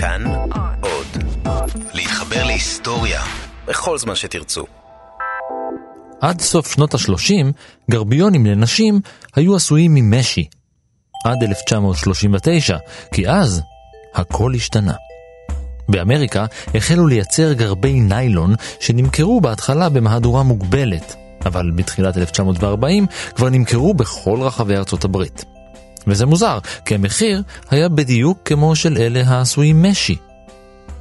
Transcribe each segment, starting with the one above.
כאן עוד. להתחבר להיסטוריה בכל זמן שתרצו. עד סוף שנות ה-30, גרביונים לנשים היו עשויים ממשי. עד 1939, כי אז הכל השתנה. באמריקה החלו לייצר גרבי ניילון שנמכרו בהתחלה במהדורה מוגבלת, אבל בתחילת 1940 כבר נמכרו בכל רחבי ארצות הברית. וזה מוזר, כי המחיר היה בדיוק כמו של אלה העשויים משי.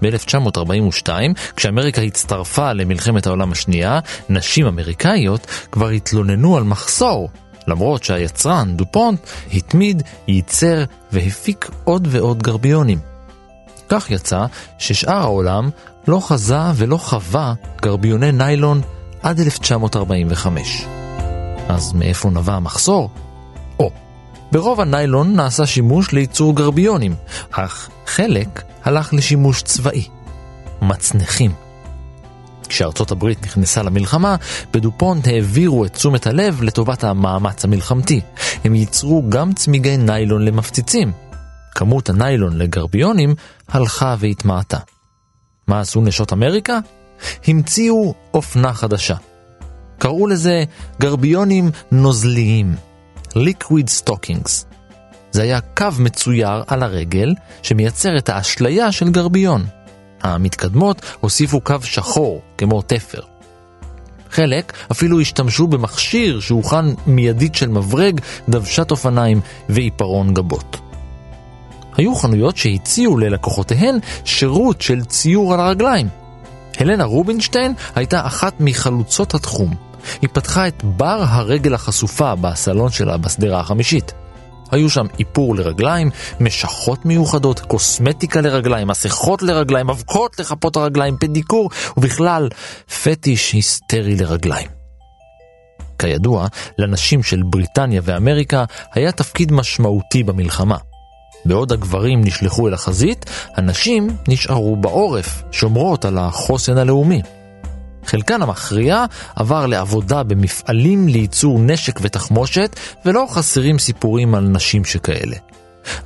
ב-1942, כשאמריקה הצטרפה למלחמת העולם השנייה, נשים אמריקאיות כבר התלוננו על מחסור, למרות שהיצרן, דופונט, התמיד, ייצר והפיק עוד ועוד גרביונים. כך יצא ששאר העולם לא חזה ולא חווה גרביוני ניילון עד 1945. אז מאיפה נבע המחסור? ברוב הניילון נעשה שימוש לייצור גרביונים, אך חלק הלך לשימוש צבאי. מצנחים. כשארצות הברית נכנסה למלחמה, בדופונט העבירו את תשומת הלב לטובת המאמץ המלחמתי. הם ייצרו גם צמיגי ניילון למפציצים. כמות הניילון לגרביונים הלכה והתמעטה. מה עשו נשות אמריקה? המציאו אופנה חדשה. קראו לזה גרביונים נוזליים, Liquid Stockings. זה היה קו מצויר על הרגל שמייצר את האשליה של גרביון. המתקדמות הוסיפו קו שחור, כמו תפר. חלק אפילו השתמשו במכשיר שהוכן מיידית של מברג, דוושת אופניים ועיפרון גבות. היו חנויות שהציעו ללקוחותיהן שירות של ציור על הרגליים. הלנה רובינשטיין הייתה אחת מחלוצות התחום. היא פתחה את בר הרגל החשופה בסלון שלה בשדרה החמישית. היו שם איפור לרגליים, משחות מיוחדות, קוסמטיקה לרגליים, מסכות לרגליים, אבקות לכפות הרגליים, פדיקור, ובכלל פטיש היסטרי לרגליים. כידוע, לנשים של בריטניה ואמריקה היה תפקיד משמעותי במלחמה. בעוד הגברים נשלחו אל החזית, הנשים נשארו בעורף, שומרות על החוסן הלאומי. חלקן המכריע עבר לעבודה במפעלים לייצור נשק ותחמושת, ולא חסרים סיפורים על נשים שכאלה.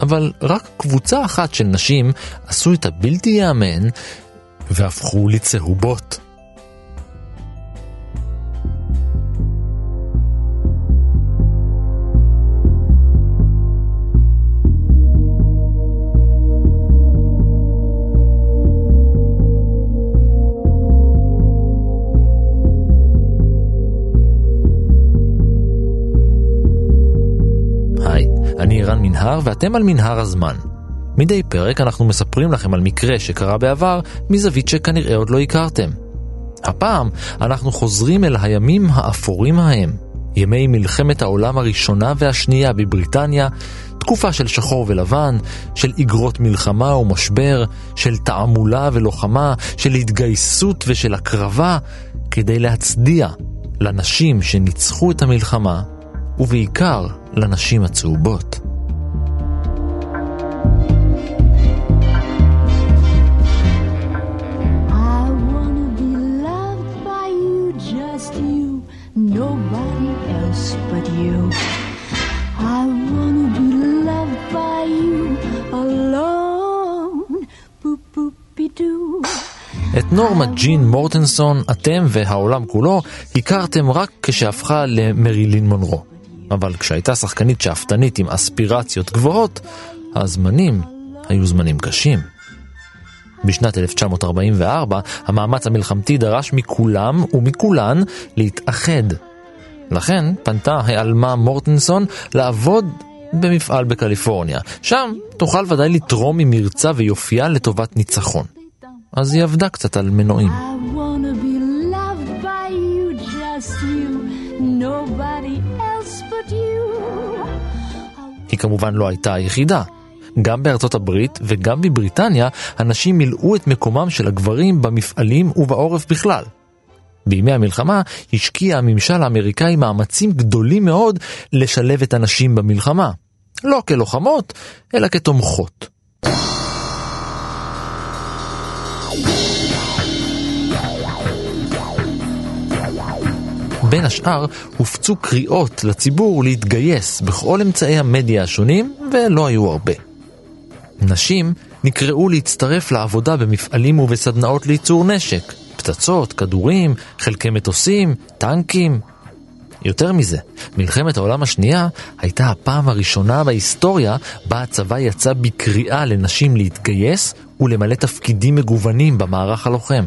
אבל רק קבוצה אחת של נשים עשו את הבלתי ייאמן והפכו לצהובות. אני רן מנהר ואתם על מנהר הזמן. מדי פרק אנחנו מספרים לכם על מקרה שקרה בעבר מזווית שכנראה עוד לא הכרתם. הפעם אנחנו חוזרים אל הימים האפורים ההם, ימי מלחמת העולם הראשונה והשנייה בבריטניה, תקופה של שחור ולבן, של איגרות מלחמה ומשבר, של תעמולה ולוחמה, של התגייסות ושל הקרבה, כדי להצדיע לנשים שניצחו את המלחמה, ובעיקר לנשים הצהובות. את נורמה ג'ין מורטנסון אתם והעולם כולו הכרתם רק כשהפכה למרילין מונרו. אבל כשהייתה שחקנית שאפתנית עם אספירציות גבוהות, הזמנים היו זמנים קשים. בשנת 1944 המאמץ המלחמתי דרש מכולם ומכולן להתאחד. לכן פנתה העלמה מורטנסון לעבוד במפעל בקליפורניה. שם תוכל ודאי לתרום ממרצה ויופייה לטובת ניצחון. אז היא עבדה קצת על מנועים. היא כמובן לא הייתה היחידה. גם בארצות הברית וגם בבריטניה, הנשים מילאו את מקומם של הגברים במפעלים ובעורף בכלל. בימי המלחמה השקיע הממשל האמריקאי מאמצים גדולים מאוד לשלב את הנשים במלחמה. לא כלוחמות, אלא כתומכות. בין השאר הופצו קריאות לציבור להתגייס בכל אמצעי המדיה השונים, ולא היו הרבה. נשים נקראו להצטרף לעבודה במפעלים ובסדנאות לייצור נשק, פצצות, כדורים, חלקי מטוסים, טנקים. יותר מזה, מלחמת העולם השנייה הייתה הפעם הראשונה בהיסטוריה בה הצבא יצא בקריאה לנשים להתגייס ולמלא תפקידים מגוונים במערך הלוחם.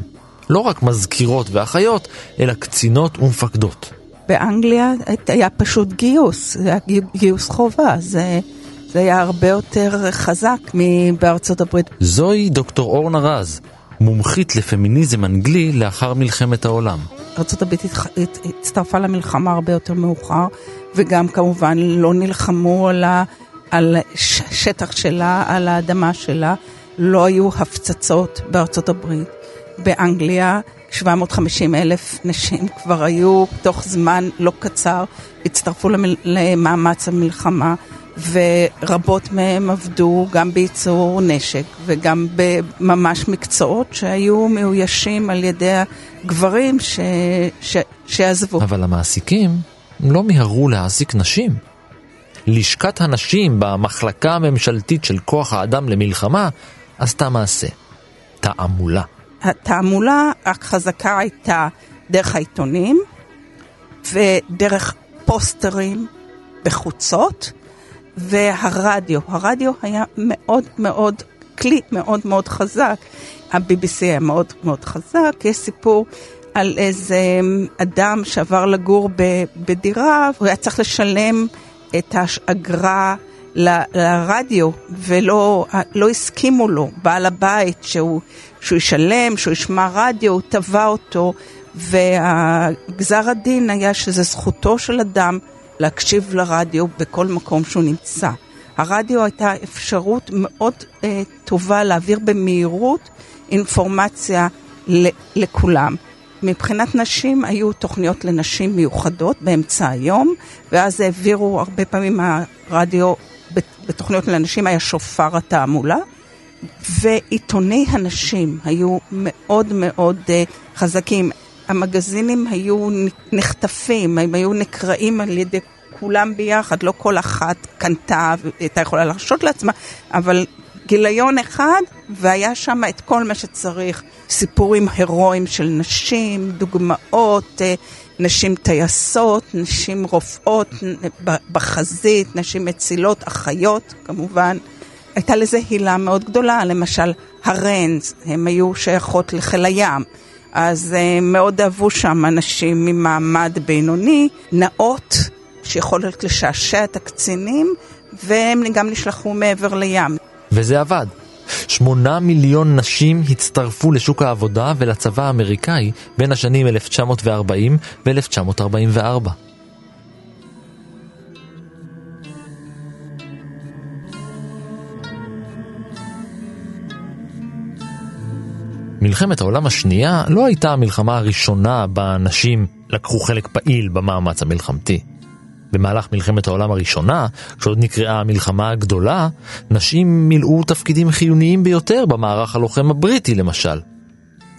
לא רק מזכירות ואחיות, אלא קצינות ומפקדות. באנגליה היה פשוט גיוס, זה היה גיוס חובה, זה, זה היה הרבה יותר חזק מבארצות הברית. זוהי דוקטור אורנה רז, מומחית לפמיניזם אנגלי לאחר מלחמת העולם. ארה"ב הצטרפה למלחמה הרבה יותר מאוחר, וגם כמובן לא נלחמו על, השטח שלה, על האדמה שלה, לא היו הפצצות בארצות הברית. באנגליה 750 אלף נשים כבר היו תוך זמן לא קצר, הצטרפו למאמץ המלחמה. ורבות מהם עבדו גם בייצור נשק וגם בממש מקצועות שהיו מאוישים על ידי הגברים ש... ש... שעזבו. אבל המעסיקים לא מיהרו להעסיק נשים. לשכת הנשים במחלקה הממשלתית של כוח האדם למלחמה עשתה מעשה. תעמולה. התעמולה החזקה הייתה דרך העיתונים ודרך פוסטרים בחוצות והרדיו. הרדיו היה מאוד מאוד, כלי מאוד מאוד חזק. ה-BBC היה מאוד מאוד חזק. יש סיפור על איזה אדם שעבר לגור בדירה, והוא היה צריך לשלם את האגרה לרדיו, ולא לא הסכימו לו, בעל הבית, שהוא, שהוא ישלם, שהוא ישמע רדיו, הוא תבע אותו, וגזר הדין היה שזה זכותו של אדם להקשיב לרדיו בכל מקום שהוא נמצא. הרדיו הייתה אפשרות מאוד אה, טובה להעביר במהירות אינפורמציה ל- לכולם. מבחינת נשים היו תוכניות לנשים מיוחדות באמצע היום, ואז העבירו הרבה פעמים הרדיו, בתוכניות לנשים היה שופר התעמולה, ועיתוני הנשים היו מאוד מאוד uh, חזקים. המגזינים היו נחטפים, הם היו נקראים על ידי כולם ביחד, לא כל אחת קנתה, הייתה יכולה להרשות לעצמה, אבל גיליון אחד, והיה שם את כל מה שצריך, סיפורים הירואיים של נשים, דוגמאות, אה, נשים טייסות, נשים רופאות בחזית, נשים מצילות, אחיות כמובן. הייתה לזה הילה מאוד גדולה, למשל הרנס, הן היו שייכות לחיל הים. אז uh, מאוד אהבו שם אנשים ממעמד בינוני, נאות, שיכולות לשעשע את הקצינים, והם גם נשלחו מעבר לים. וזה עבד. שמונה מיליון נשים הצטרפו לשוק העבודה ולצבא האמריקאי בין השנים 1940 ו-1944. מלחמת העולם השנייה לא הייתה המלחמה הראשונה בה נשים לקחו חלק פעיל במאמץ המלחמתי. במהלך מלחמת העולם הראשונה, כשעוד נקראה המלחמה הגדולה, נשים מילאו תפקידים חיוניים ביותר במערך הלוחם הבריטי למשל.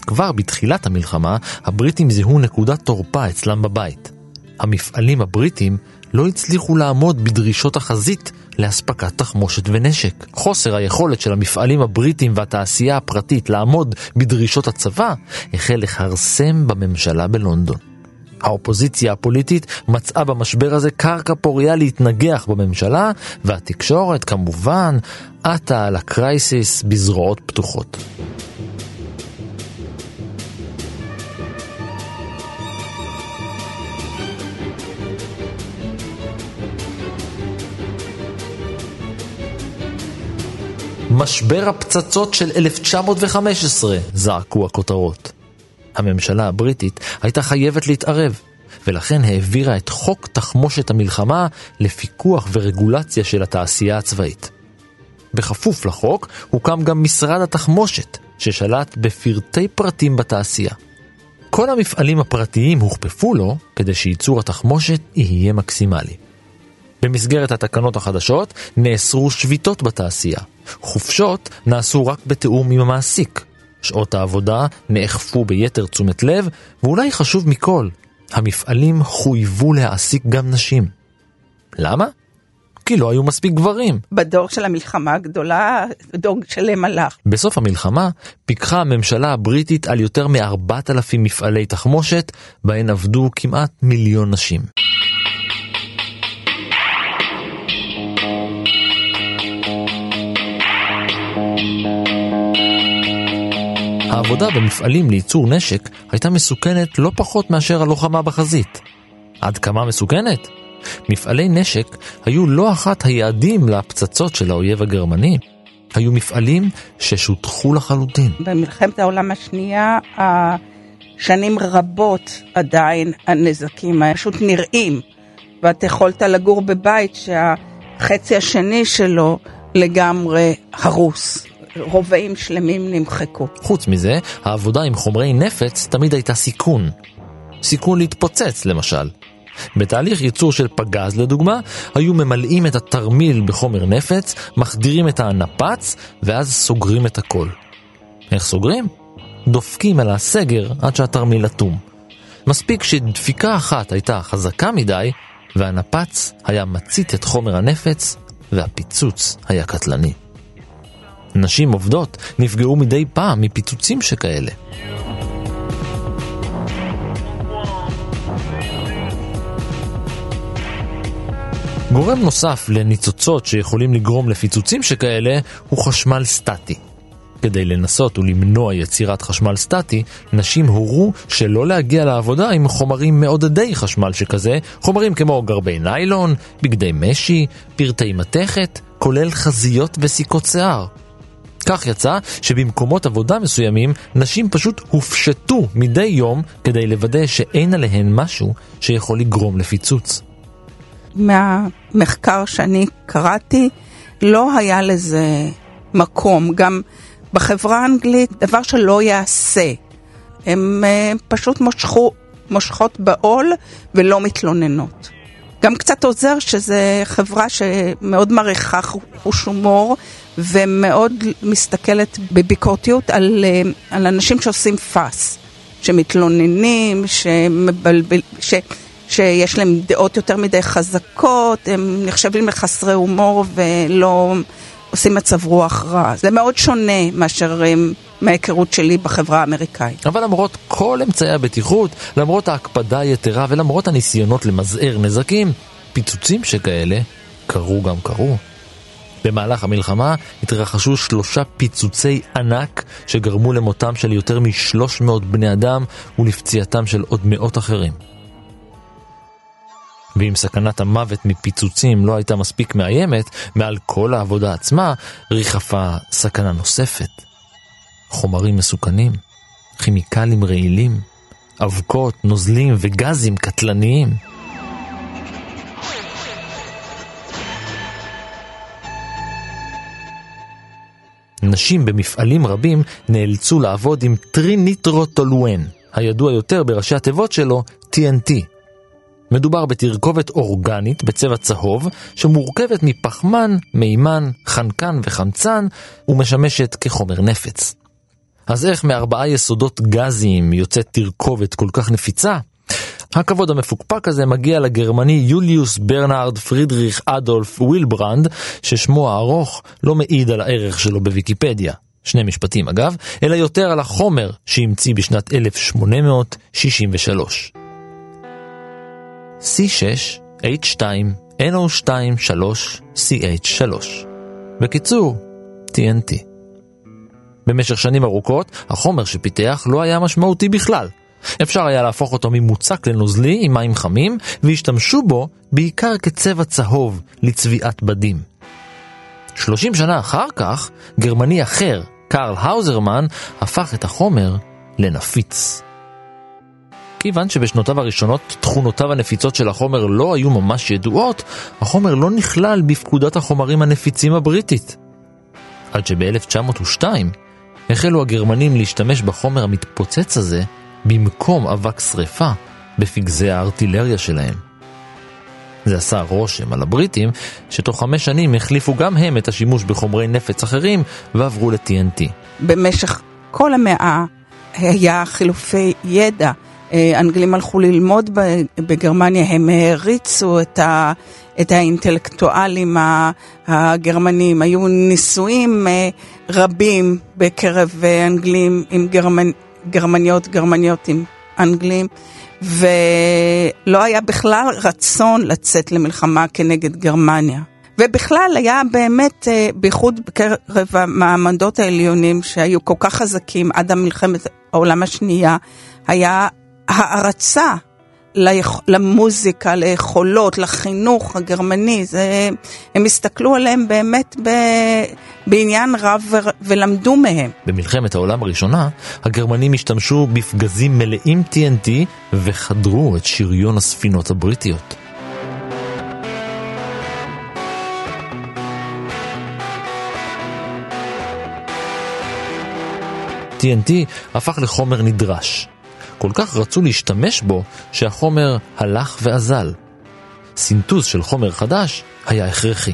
כבר בתחילת המלחמה, הבריטים זיהו נקודת תורפה אצלם בבית. המפעלים הבריטים לא הצליחו לעמוד בדרישות החזית לאספקת תחמושת ונשק. חוסר היכולת של המפעלים הבריטים והתעשייה הפרטית לעמוד בדרישות הצבא החל לכרסם בממשלה בלונדון. האופוזיציה הפוליטית מצאה במשבר הזה קרקע פוריה להתנגח בממשלה, והתקשורת כמובן עטה על הקרייסיס בזרועות פתוחות. משבר הפצצות של 1915, זעקו הכותרות. הממשלה הבריטית הייתה חייבת להתערב, ולכן העבירה את חוק תחמושת המלחמה לפיקוח ורגולציה של התעשייה הצבאית. בכפוף לחוק הוקם גם משרד התחמושת, ששלט בפרטי פרטים בתעשייה. כל המפעלים הפרטיים הוכפפו לו כדי שייצור התחמושת יהיה מקסימלי. במסגרת התקנות החדשות נאסרו שביתות בתעשייה. חופשות נעשו רק בתיאום עם המעסיק, שעות העבודה נאכפו ביתר תשומת לב, ואולי חשוב מכל, המפעלים חויבו להעסיק גם נשים. למה? כי לא היו מספיק גברים. בדור של המלחמה הגדולה, דור שלם הלך. בסוף המלחמה פיקחה הממשלה הבריטית על יותר מ-4,000 מפעלי תחמושת, בהן עבדו כמעט מיליון נשים. העבודה במפעלים לייצור נשק הייתה מסוכנת לא פחות מאשר הלוחמה בחזית. עד כמה מסוכנת? מפעלי נשק היו לא אחת היעדים לפצצות של האויב הגרמני. היו מפעלים ששותחו לחלוטין. במלחמת העולם השנייה, שנים רבות עדיין הנזקים פשוט נראים, ואת יכולת לגור בבית שהחצי השני שלו לגמרי הרוס. רובעים שלמים נמחקו. חוץ מזה, העבודה עם חומרי נפץ תמיד הייתה סיכון. סיכון להתפוצץ, למשל. בתהליך ייצור של פגז, לדוגמה, היו ממלאים את התרמיל בחומר נפץ, מחדירים את הנפץ, ואז סוגרים את הכל. איך סוגרים? דופקים על הסגר עד שהתרמיל אטום. מספיק שדפיקה אחת הייתה חזקה מדי, והנפץ היה מצית את חומר הנפץ, והפיצוץ היה קטלני. נשים עובדות נפגעו מדי פעם מפיצוצים שכאלה. גורם נוסף לניצוצות שיכולים לגרום לפיצוצים שכאלה הוא חשמל סטטי. כדי לנסות ולמנוע יצירת חשמל סטטי, נשים הורו שלא להגיע לעבודה עם חומרים מעודדי חשמל שכזה, חומרים כמו גרבי ניילון, בגדי משי, פרטי מתכת, כולל חזיות וסיכות שיער. כך יצא שבמקומות עבודה מסוימים נשים פשוט הופשטו מדי יום כדי לוודא שאין עליהן משהו שיכול לגרום לפיצוץ. מהמחקר שאני קראתי, לא היה לזה מקום. גם בחברה האנגלית, דבר שלא יעשה. הן uh, פשוט מושכו, מושכות בעול ולא מתלוננות. גם קצת עוזר שזו חברה שמאוד מעריכה חוש הומור ומאוד מסתכלת בביקורתיות על, אה, על אנשים שעושים פאס, שמתלוננים, שמבלבל, ש, שיש להם דעות יותר מדי חזקות, הם נחשבים לחסרי הומור ולא עושים מצב רוח רע. זה מאוד שונה מאשר אה, מההיכרות שלי בחברה האמריקאית. אבל למרות כל אמצעי הבטיחות, למרות ההקפדה היתרה ולמרות הניסיונות למזער נזקים, פיצוצים שכאלה קרו גם קרו. במהלך המלחמה התרחשו שלושה פיצוצי ענק שגרמו למותם של יותר מ-300 בני אדם ולפציעתם של עוד מאות אחרים. ואם סכנת המוות מפיצוצים לא הייתה מספיק מאיימת, מעל כל העבודה עצמה ריחפה סכנה נוספת. חומרים מסוכנים, כימיקלים רעילים, אבקות, נוזלים וגזים קטלניים. נשים במפעלים רבים נאלצו לעבוד עם טריניטרוטולואן, הידוע יותר בראשי התיבות שלו TNT. מדובר בתרכובת אורגנית בצבע צהוב, שמורכבת מפחמן, מימן, חנקן וחמצן, ומשמשת כחומר נפץ. אז איך מארבעה יסודות גזיים יוצאת תרכובת כל כך נפיצה? הכבוד המפוקפק הזה מגיע לגרמני יוליוס ברנארד פרידריך אדולף ווילברנד, ששמו הארוך לא מעיד על הערך שלו בוויקיפדיה. שני משפטים אגב, אלא יותר על החומר שהמציא בשנת 1863. C6, H2, NO2, 3, CH3. בקיצור, TNT. במשך שנים ארוכות, החומר שפיתח לא היה משמעותי בכלל. אפשר היה להפוך אותו ממוצק לנוזלי עם מים חמים, והשתמשו בו בעיקר כצבע צהוב לצביעת בדים. 30 שנה אחר כך, גרמני אחר, קרל האוזרמן, הפך את החומר לנפיץ. כיוון שבשנותיו הראשונות תכונותיו הנפיצות של החומר לא היו ממש ידועות, החומר לא נכלל בפקודת החומרים הנפיצים הבריטית. עד שב-1902 החלו הגרמנים להשתמש בחומר המתפוצץ הזה במקום אבק שרפה בפגזי הארטילריה שלהם. זה עשה רושם על הבריטים, שתוך חמש שנים החליפו גם הם את השימוש בחומרי נפץ אחרים ועברו ל-TNT. במשך כל המאה היה חילופי ידע אנגלים הלכו ללמוד בגרמניה, הם העריצו את, ה, את האינטלקטואלים הגרמנים. היו נישואים רבים בקרב אנגלים עם גרמנ, גרמניות, גרמניות עם אנגלים. ולא היה בכלל רצון לצאת למלחמה כנגד גרמניה. ובכלל היה באמת, אה, בייחוד בקרב המעמדות העליונים שהיו כל כך חזקים עד המלחמת העולם השנייה, היה הערצה למוזיקה, ליכולות, לחינוך הגרמני. זה, הם הסתכלו עליהם באמת ב, בעניין רב ו, ולמדו מהם. במלחמת העולם הראשונה, הגרמנים השתמשו בפגזים מלאים TNT וחדרו את שריון הספינות הבריטיות. TNT הפך לחומר נדרש. כל כך רצו להשתמש בו, שהחומר הלך ואזל. סינטוז של חומר חדש היה הכרחי.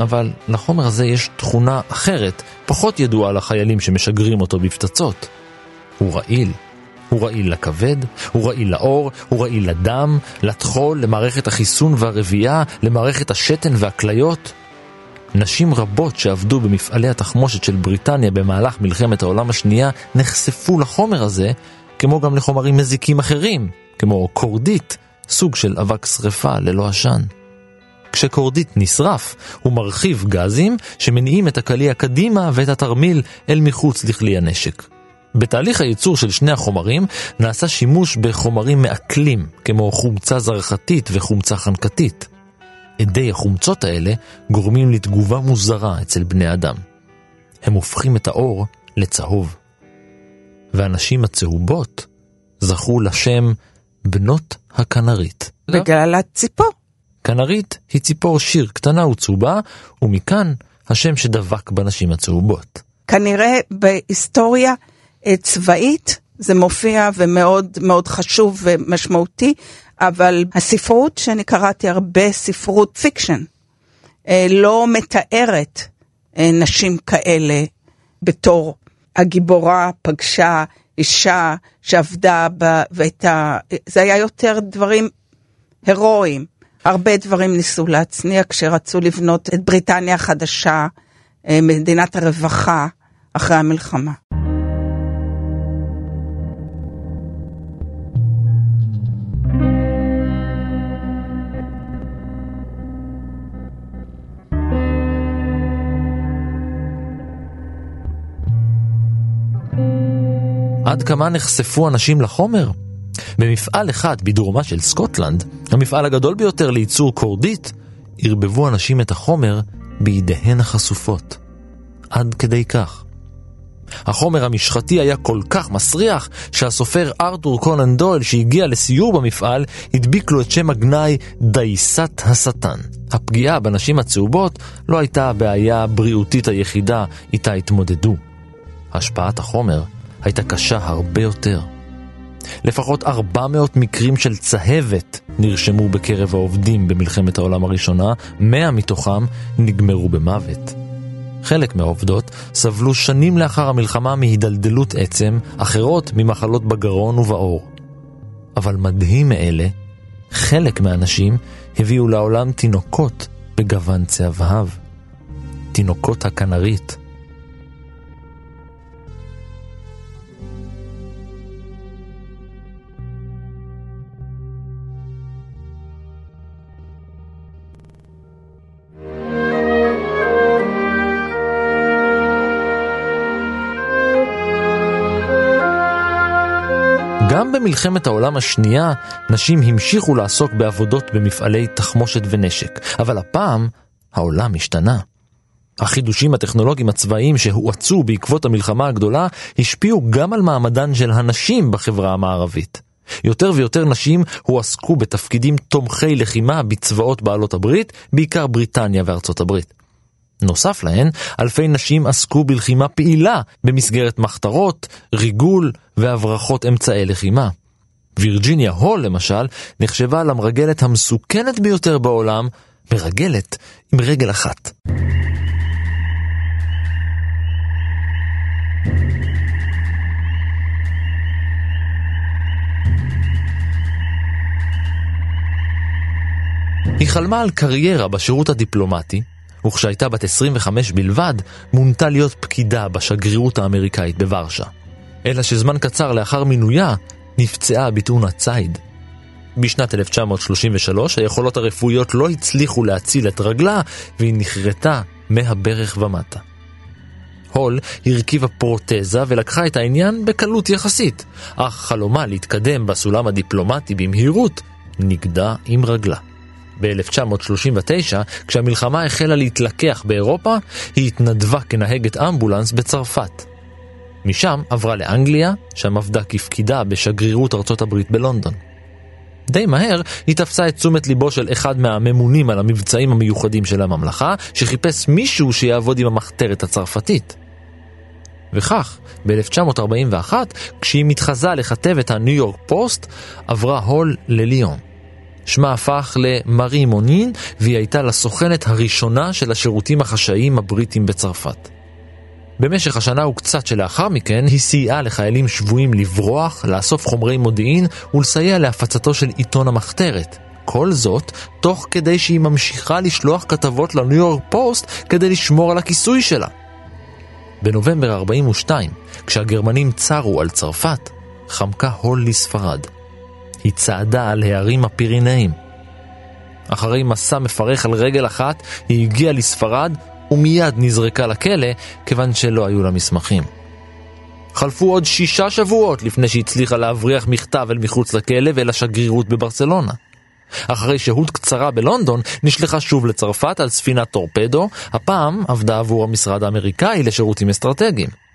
אבל לחומר הזה יש תכונה אחרת, פחות ידועה לחיילים שמשגרים אותו בפצצות. הוא רעיל. הוא רעיל לכבד, הוא רעיל לעור, הוא רעיל לדם, לטחול, למערכת החיסון והרבייה, למערכת השתן והכליות. נשים רבות שעבדו במפעלי התחמושת של בריטניה במהלך מלחמת העולם השנייה נחשפו לחומר הזה, כמו גם לחומרים מזיקים אחרים, כמו קורדית, סוג של אבק שרפה ללא עשן. כשקורדית נשרף, הוא מרחיב גזים שמניעים את הקליע קדימה ואת התרמיל אל מחוץ לכלי הנשק. בתהליך הייצור של שני החומרים נעשה שימוש בחומרים מעכלים, כמו חומצה זרחתית וחומצה חנקתית. אדי החומצות האלה גורמים לתגובה מוזרה אצל בני אדם. הם הופכים את האור לצהוב. והנשים הצהובות זכו לשם בנות הכנרית. בגלל הציפור. כנרית היא ציפור שיר קטנה וצהובה, ומכאן השם שדבק בנשים הצהובות. כנראה בהיסטוריה אה, צבאית זה מופיע ומאוד מאוד חשוב ומשמעותי, אבל הספרות שאני קראתי הרבה ספרות fiction, אה, לא מתארת אה, נשים כאלה בתור הגיבורה פגשה אישה שעבדה ב... והייתה, זה היה יותר דברים הירואיים. הרבה דברים ניסו להצניע כשרצו לבנות את בריטניה החדשה, אה, מדינת הרווחה, אחרי המלחמה. עד כמה נחשפו אנשים לחומר? במפעל אחד בדרומה של סקוטלנד, המפעל הגדול ביותר לייצור קורדית, ערבבו אנשים את החומר בידיהן החשופות. עד כדי כך. החומר המשחתי היה כל כך מסריח, שהסופר ארתור קונן דויל שהגיע לסיור במפעל, הדביק לו את שם הגנאי דייסת השטן. הפגיעה בנשים הצהובות לא הייתה הבעיה הבריאותית היחידה איתה התמודדו. השפעת החומר הייתה קשה הרבה יותר. לפחות 400 מקרים של צהבת נרשמו בקרב העובדים במלחמת העולם הראשונה, 100 מתוכם נגמרו במוות. חלק מהעובדות סבלו שנים לאחר המלחמה מהידלדלות עצם, אחרות ממחלות בגרון ובעור. אבל מדהים מאלה, חלק מהאנשים הביאו לעולם תינוקות בגוון צהבהב. תינוקות הכנרית. גם במלחמת העולם השנייה, נשים המשיכו לעסוק בעבודות במפעלי תחמושת ונשק, אבל הפעם העולם השתנה. החידושים הטכנולוגיים הצבאיים שהואצו בעקבות המלחמה הגדולה השפיעו גם על מעמדן של הנשים בחברה המערבית. יותר ויותר נשים הועסקו בתפקידים תומכי לחימה בצבאות בעלות הברית, בעיקר בריטניה וארצות הברית. נוסף להן, אלפי נשים עסקו בלחימה פעילה במסגרת מחתרות, ריגול והברחות אמצעי לחימה. וירג'יניה הול, למשל, נחשבה למרגלת המסוכנת ביותר בעולם, מרגלת עם רגל אחת. היא חלמה על קריירה בשירות הדיפלומטי, וכשהייתה בת 25 בלבד, מונתה להיות פקידה בשגרירות האמריקאית בוורשה. אלא שזמן קצר לאחר מינויה, נפצעה בתאונת ציד. בשנת 1933 היכולות הרפואיות לא הצליחו להציל את רגלה, והיא נחרטה מהברך ומטה. הול הרכיבה פרוטזה ולקחה את העניין בקלות יחסית, אך חלומה להתקדם בסולם הדיפלומטי במהירות נגדע עם רגלה. ב-1939, כשהמלחמה החלה להתלקח באירופה, היא התנדבה כנהגת אמבולנס בצרפת. משם עברה לאנגליה, שם עבדה כפקידה בשגרירות ארצות הברית בלונדון. די מהר היא תפסה את תשומת ליבו של אחד מהממונים על המבצעים המיוחדים של הממלכה, שחיפש מישהו שיעבוד עם המחתרת הצרפתית. וכך, ב-1941, כשהיא מתחזה לכתב את הניו יורק פוסט, עברה הול לליון. שמה הפך למרי מונין, והיא הייתה לסוכנת הראשונה של השירותים החשאיים הבריטים בצרפת. במשך השנה וקצת שלאחר מכן היא סייעה לחיילים שבויים לברוח, לאסוף חומרי מודיעין ולסייע להפצתו של עיתון המחתרת. כל זאת, תוך כדי שהיא ממשיכה לשלוח כתבות לניו יורק פוסט כדי לשמור על הכיסוי שלה. בנובמבר 42, כשהגרמנים צרו על צרפת, חמקה הול לספרד. היא צעדה על הערים הפירינאים. אחרי מסע מפרך על רגל אחת, היא הגיעה לספרד ומיד נזרקה לכלא, כיוון שלא היו לה מסמכים. חלפו עוד שישה שבועות לפני שהצליחה להבריח מכתב אל מחוץ לכלא ואל השגרירות בברצלונה. אחרי שהות קצרה בלונדון, נשלחה שוב לצרפת על ספינת טורפדו, הפעם עבדה עבור המשרד האמריקאי לשירותים אסטרטגיים.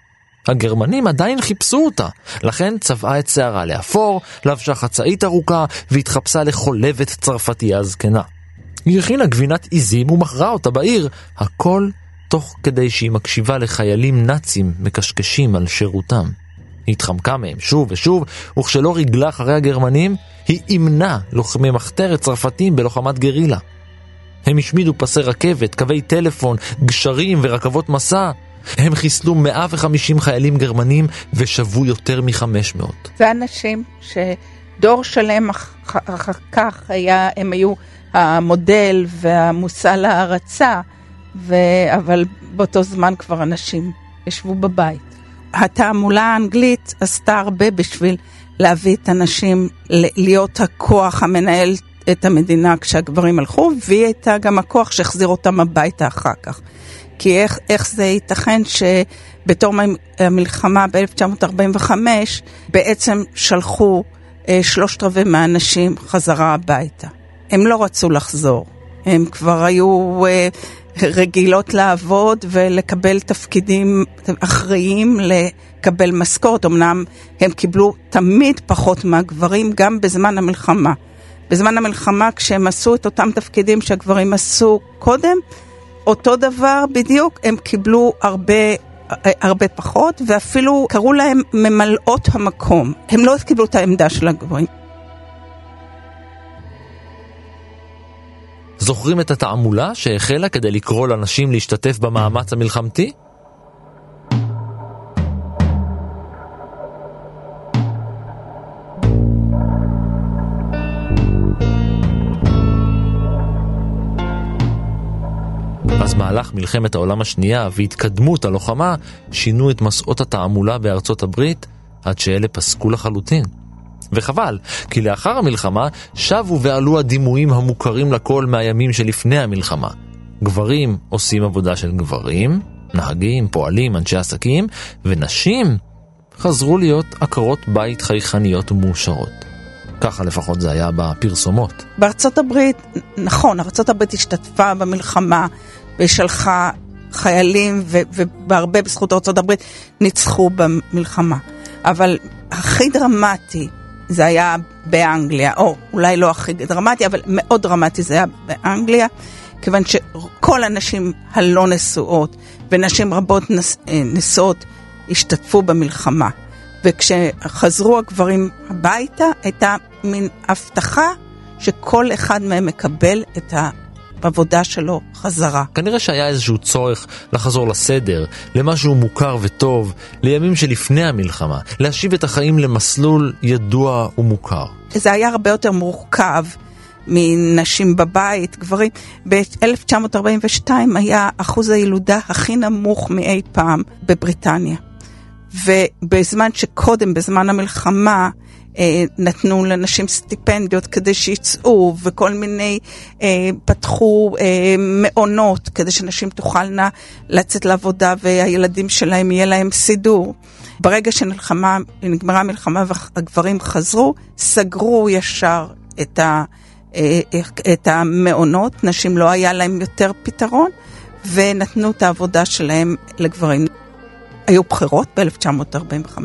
הגרמנים עדיין חיפשו אותה, לכן צבעה את שערה לאפור, לבשה חצאית ארוכה והתחפשה לחולבת צרפתייה זקנה. היא הכינה גבינת עיזים ומכרה אותה בעיר, הכל תוך כדי שהיא מקשיבה לחיילים נאצים מקשקשים על שירותם. היא התחמקה מהם שוב ושוב, וכשלא ריגלה אחרי הגרמנים, היא אימנה לוחמי מחתרת צרפתים בלוחמת גרילה. הם השמידו פסי רכבת, קווי טלפון, גשרים ורכבות מסע. הם חיסלו 150 חיילים גרמנים ושבו יותר מ-500. זה אנשים שדור שלם אחר כך היה, הם היו המודל והמושא להערצה, ו... אבל באותו זמן כבר אנשים ישבו בבית. התעמולה האנגלית עשתה הרבה בשביל להביא את הנשים להיות הכוח המנהל את המדינה כשהגברים הלכו, והיא הייתה גם הכוח שהחזיר אותם הביתה אחר כך. כי איך, איך זה ייתכן שבתום המלחמה ב-1945 בעצם שלחו אה, שלושת רבעי מהאנשים חזרה הביתה. הם לא רצו לחזור, הם כבר היו אה, רגילות לעבוד ולקבל תפקידים אחראיים, לקבל משכורת. אמנם הם קיבלו תמיד פחות מהגברים, גם בזמן המלחמה. בזמן המלחמה, כשהם עשו את אותם תפקידים שהגברים עשו קודם, אותו דבר בדיוק, הם קיבלו הרבה הרבה פחות, ואפילו קראו להם ממלאות המקום. הם לא קיבלו את העמדה של הגברים. זוכרים את התעמולה שהחלה כדי לקרוא לנשים להשתתף במאמץ המלחמתי? אז מהלך מלחמת העולם השנייה והתקדמות הלוחמה שינו את מסעות התעמולה בארצות הברית עד שאלה פסקו לחלוטין. וחבל, כי לאחר המלחמה שבו ועלו הדימויים המוכרים לכל מהימים שלפני המלחמה. גברים עושים עבודה של גברים, נהגים, פועלים, אנשי עסקים, ונשים חזרו להיות עקרות בית חייכניות ומאושרות. ככה לפחות זה היה בפרסומות. בארצות הברית, נכון, ארצות הברית השתתפה במלחמה ושלחה חיילים, והרבה בזכות ארצות הברית ניצחו במלחמה. אבל הכי דרמטי זה היה באנגליה, או אולי לא הכי דרמטי, אבל מאוד דרמטי זה היה באנגליה, כיוון שכל הנשים הלא נשואות ונשים רבות נש... אה, נשואות השתתפו במלחמה. וכשחזרו הגברים הביתה, הייתה מין הבטחה שכל אחד מהם מקבל את ה... בעבודה שלו חזרה. כנראה שהיה איזשהו צורך לחזור לסדר, למשהו מוכר וטוב, לימים שלפני המלחמה, להשיב את החיים למסלול ידוע ומוכר. זה היה הרבה יותר מורכב מנשים בבית, גברים. ב-1942 היה אחוז הילודה הכי נמוך מאי פעם בבריטניה. ובזמן שקודם, בזמן המלחמה, נתנו לנשים סטיפנדיות כדי שיצאו, וכל מיני, אה, פתחו אה, מעונות כדי שנשים תוכלנה לצאת לעבודה והילדים שלהם יהיה להם סידור. ברגע שנגמרה המלחמה והגברים חזרו, סגרו ישר את, ה, אה, את המעונות, נשים לא היה להם יותר פתרון, ונתנו את העבודה שלהם לגברים. היו בחירות ב-1945,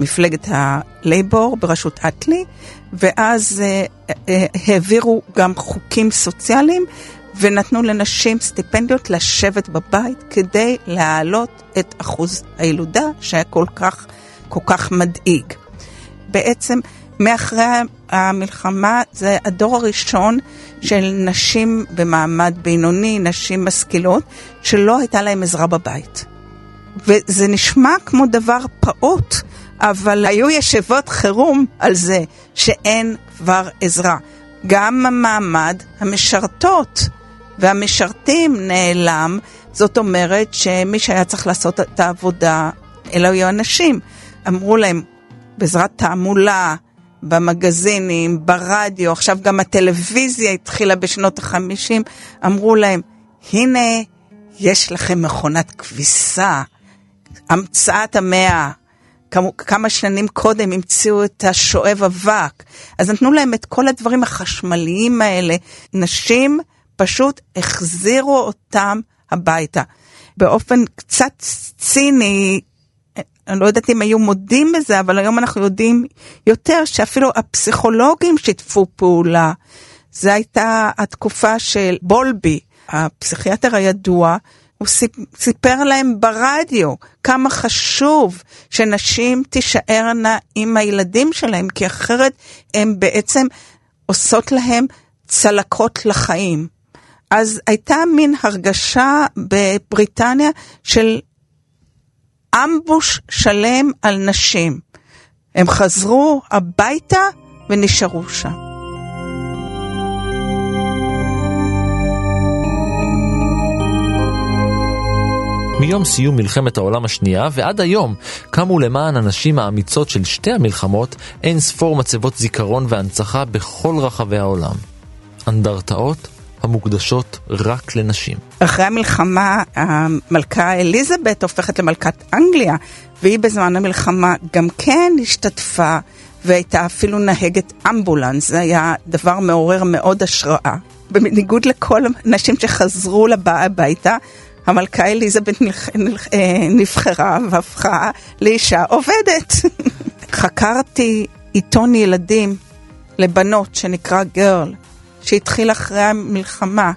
מפלגת הלייבור בראשות אטלי, ואז אה, אה, העבירו גם חוקים סוציאליים ונתנו לנשים סטיפנדיות לשבת בבית כדי להעלות את אחוז הילודה שהיה כל כך, כל כך מדאיג. בעצם מאחרי המלחמה זה הדור הראשון של נשים במעמד בינוני, נשים משכילות, שלא הייתה להם עזרה בבית. וזה נשמע כמו דבר פעוט, אבל היו ישיבות חירום על זה שאין כבר עזרה. גם המעמד המשרתות והמשרתים נעלם, זאת אומרת שמי שהיה צריך לעשות את העבודה, אלה היו אנשים. אמרו להם, בעזרת תעמולה, במגזינים, ברדיו, עכשיו גם הטלוויזיה התחילה בשנות החמישים, אמרו להם, הנה, יש לכם מכונת כביסה, המצאת המאה. כמה שנים קודם המציאו את השואב אבק, אז נתנו להם את כל הדברים החשמליים האלה. נשים פשוט החזירו אותם הביתה. באופן קצת ציני, אני לא יודעת אם היו מודים בזה, אבל היום אנחנו יודעים יותר שאפילו הפסיכולוגים שיתפו פעולה. זו הייתה התקופה של בולבי, הפסיכיאטר הידוע, הוא סיפר להם ברדיו כמה חשוב שנשים תישארנה עם הילדים שלהם, כי אחרת הן בעצם עושות להם צלקות לחיים. אז הייתה מין הרגשה בבריטניה של אמבוש שלם על נשים. הם חזרו הביתה ונשארו שם. מיום סיום מלחמת העולם השנייה ועד היום קמו למען הנשים האמיצות של שתי המלחמות אין ספור מצבות זיכרון והנצחה בכל רחבי העולם. אנדרטאות המוקדשות רק לנשים. אחרי המלחמה המלכה אליזבת הופכת למלכת אנגליה והיא בזמן המלחמה גם כן השתתפה והייתה אפילו נהגת אמבולנס, זה היה דבר מעורר מאוד השראה. בניגוד לכל הנשים שחזרו לבא הביתה, המלכה אליזבת אה, נבחרה והפכה לאישה עובדת. חקרתי עיתון ילדים לבנות שנקרא גרל, שהתחיל אחרי המלחמה.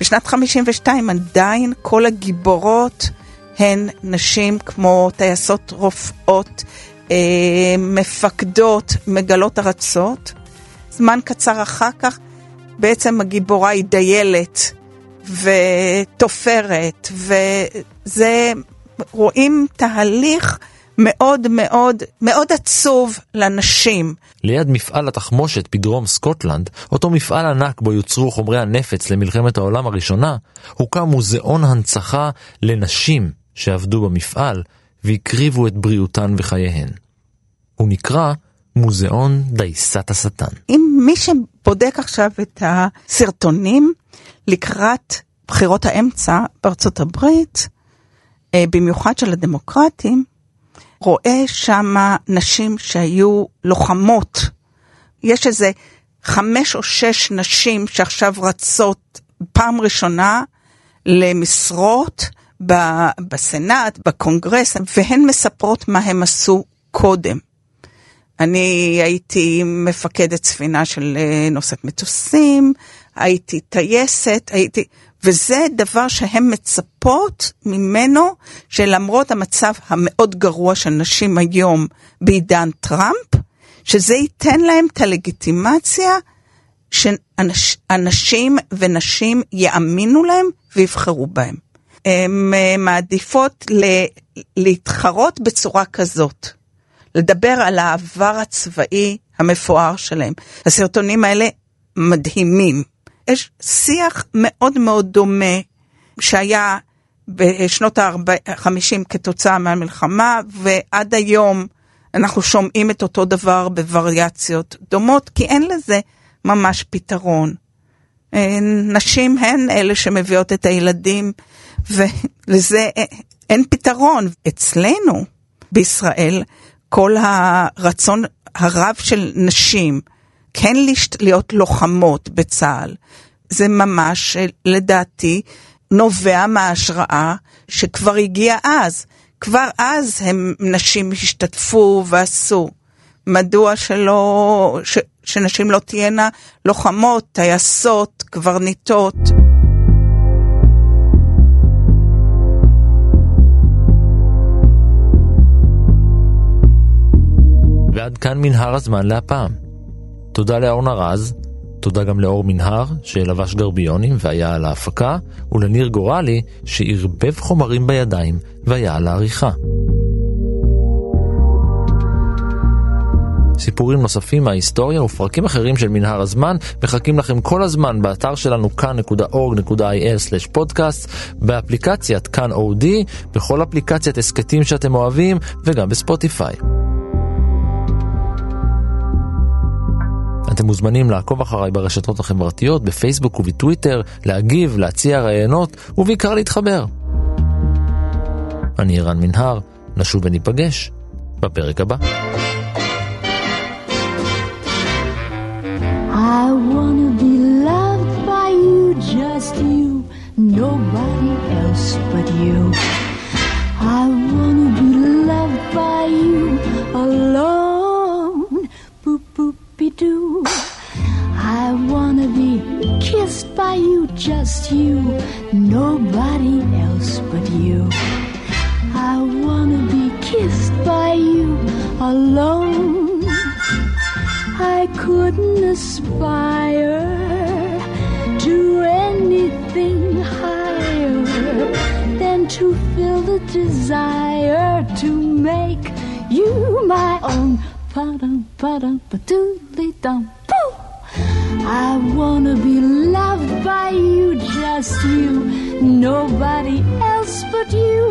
בשנת 52 עדיין כל הגיבורות הן נשים כמו טייסות רופאות, אה, מפקדות, מגלות ארצות. זמן קצר אחר כך בעצם הגיבורה היא דיילת ותופרת, וזה, רואים תהליך מאוד מאוד מאוד עצוב לנשים. ליד מפעל התחמושת בדרום סקוטלנד, אותו מפעל ענק בו יוצרו חומרי הנפץ למלחמת העולם הראשונה, הוקם מוזיאון הנצחה לנשים שעבדו במפעל והקריבו את בריאותן וחייהן. הוא נקרא מוזיאון דייסת השטן. אם מי שבודק עכשיו את הסרטונים, לקראת בחירות האמצע בארצות הברית, אה, במיוחד של הדמוקרטים, רואה שם נשים שהיו לוחמות. יש איזה חמש או שש נשים שעכשיו רצות פעם ראשונה למשרות בסנאט, בקונגרס, והן מספרות מה הם עשו קודם. אני הייתי מפקדת ספינה של אה, נושאת מטוסים, הייתי טייסת, הייתי... וזה דבר שהן מצפות ממנו, שלמרות המצב המאוד גרוע של נשים היום בעידן טראמפ, שזה ייתן להם את הלגיטימציה שאנשים ונשים יאמינו להם ויבחרו בהם. הן אה, מעדיפות להתחרות בצורה כזאת, לדבר על העבר הצבאי המפואר שלהם. הסרטונים האלה מדהימים. יש שיח מאוד מאוד דומה שהיה בשנות ה-50 כתוצאה מהמלחמה, ועד היום אנחנו שומעים את אותו דבר בווריאציות דומות, כי אין לזה ממש פתרון. אה, נשים הן אלה שמביאות את הילדים, ולזה אין פתרון. אצלנו, בישראל, כל הרצון הרב של נשים כן להיות לוחמות בצה"ל, זה ממש, לדעתי, נובע מההשראה שכבר הגיעה אז. כבר אז הם, נשים השתתפו ועשו. מדוע שלא, ש, שנשים לא תהיינה לוחמות, טייסות, קברניטות? ועד כאן מנהר הזמן להפעם. תודה לאורנה רז, תודה גם לאור מנהר, שלבש גרביונים והיה על ההפקה, ולניר גורלי, שערבב חומרים בידיים והיה על העריכה. סיפורים נוספים מההיסטוריה ופרקים אחרים של מנהר הזמן מחכים לכם כל הזמן באתר שלנו כאן.org.il/פודקאסט, באפליקציית כאן אודי, בכל אפליקציית הסכתים שאתם אוהבים וגם בספוטיפיי. אתם מוזמנים לעקוב אחריי ברשתות החברתיות, בפייסבוק ובטוויטר, להגיב, להציע רעיונות ובעיקר להתחבר. אני ערן מנהר, נשוב וניפגש בפרק הבא. I wanna be loved by you, just you, nobody else but you. I wanna be loved by you alone. Doo. I wanna be kissed by you, just you, nobody else but you. I wanna be kissed by you alone. I couldn't aspire to anything higher than to feel the desire to make you my own. I wanna be loved by you, just you, nobody else but you.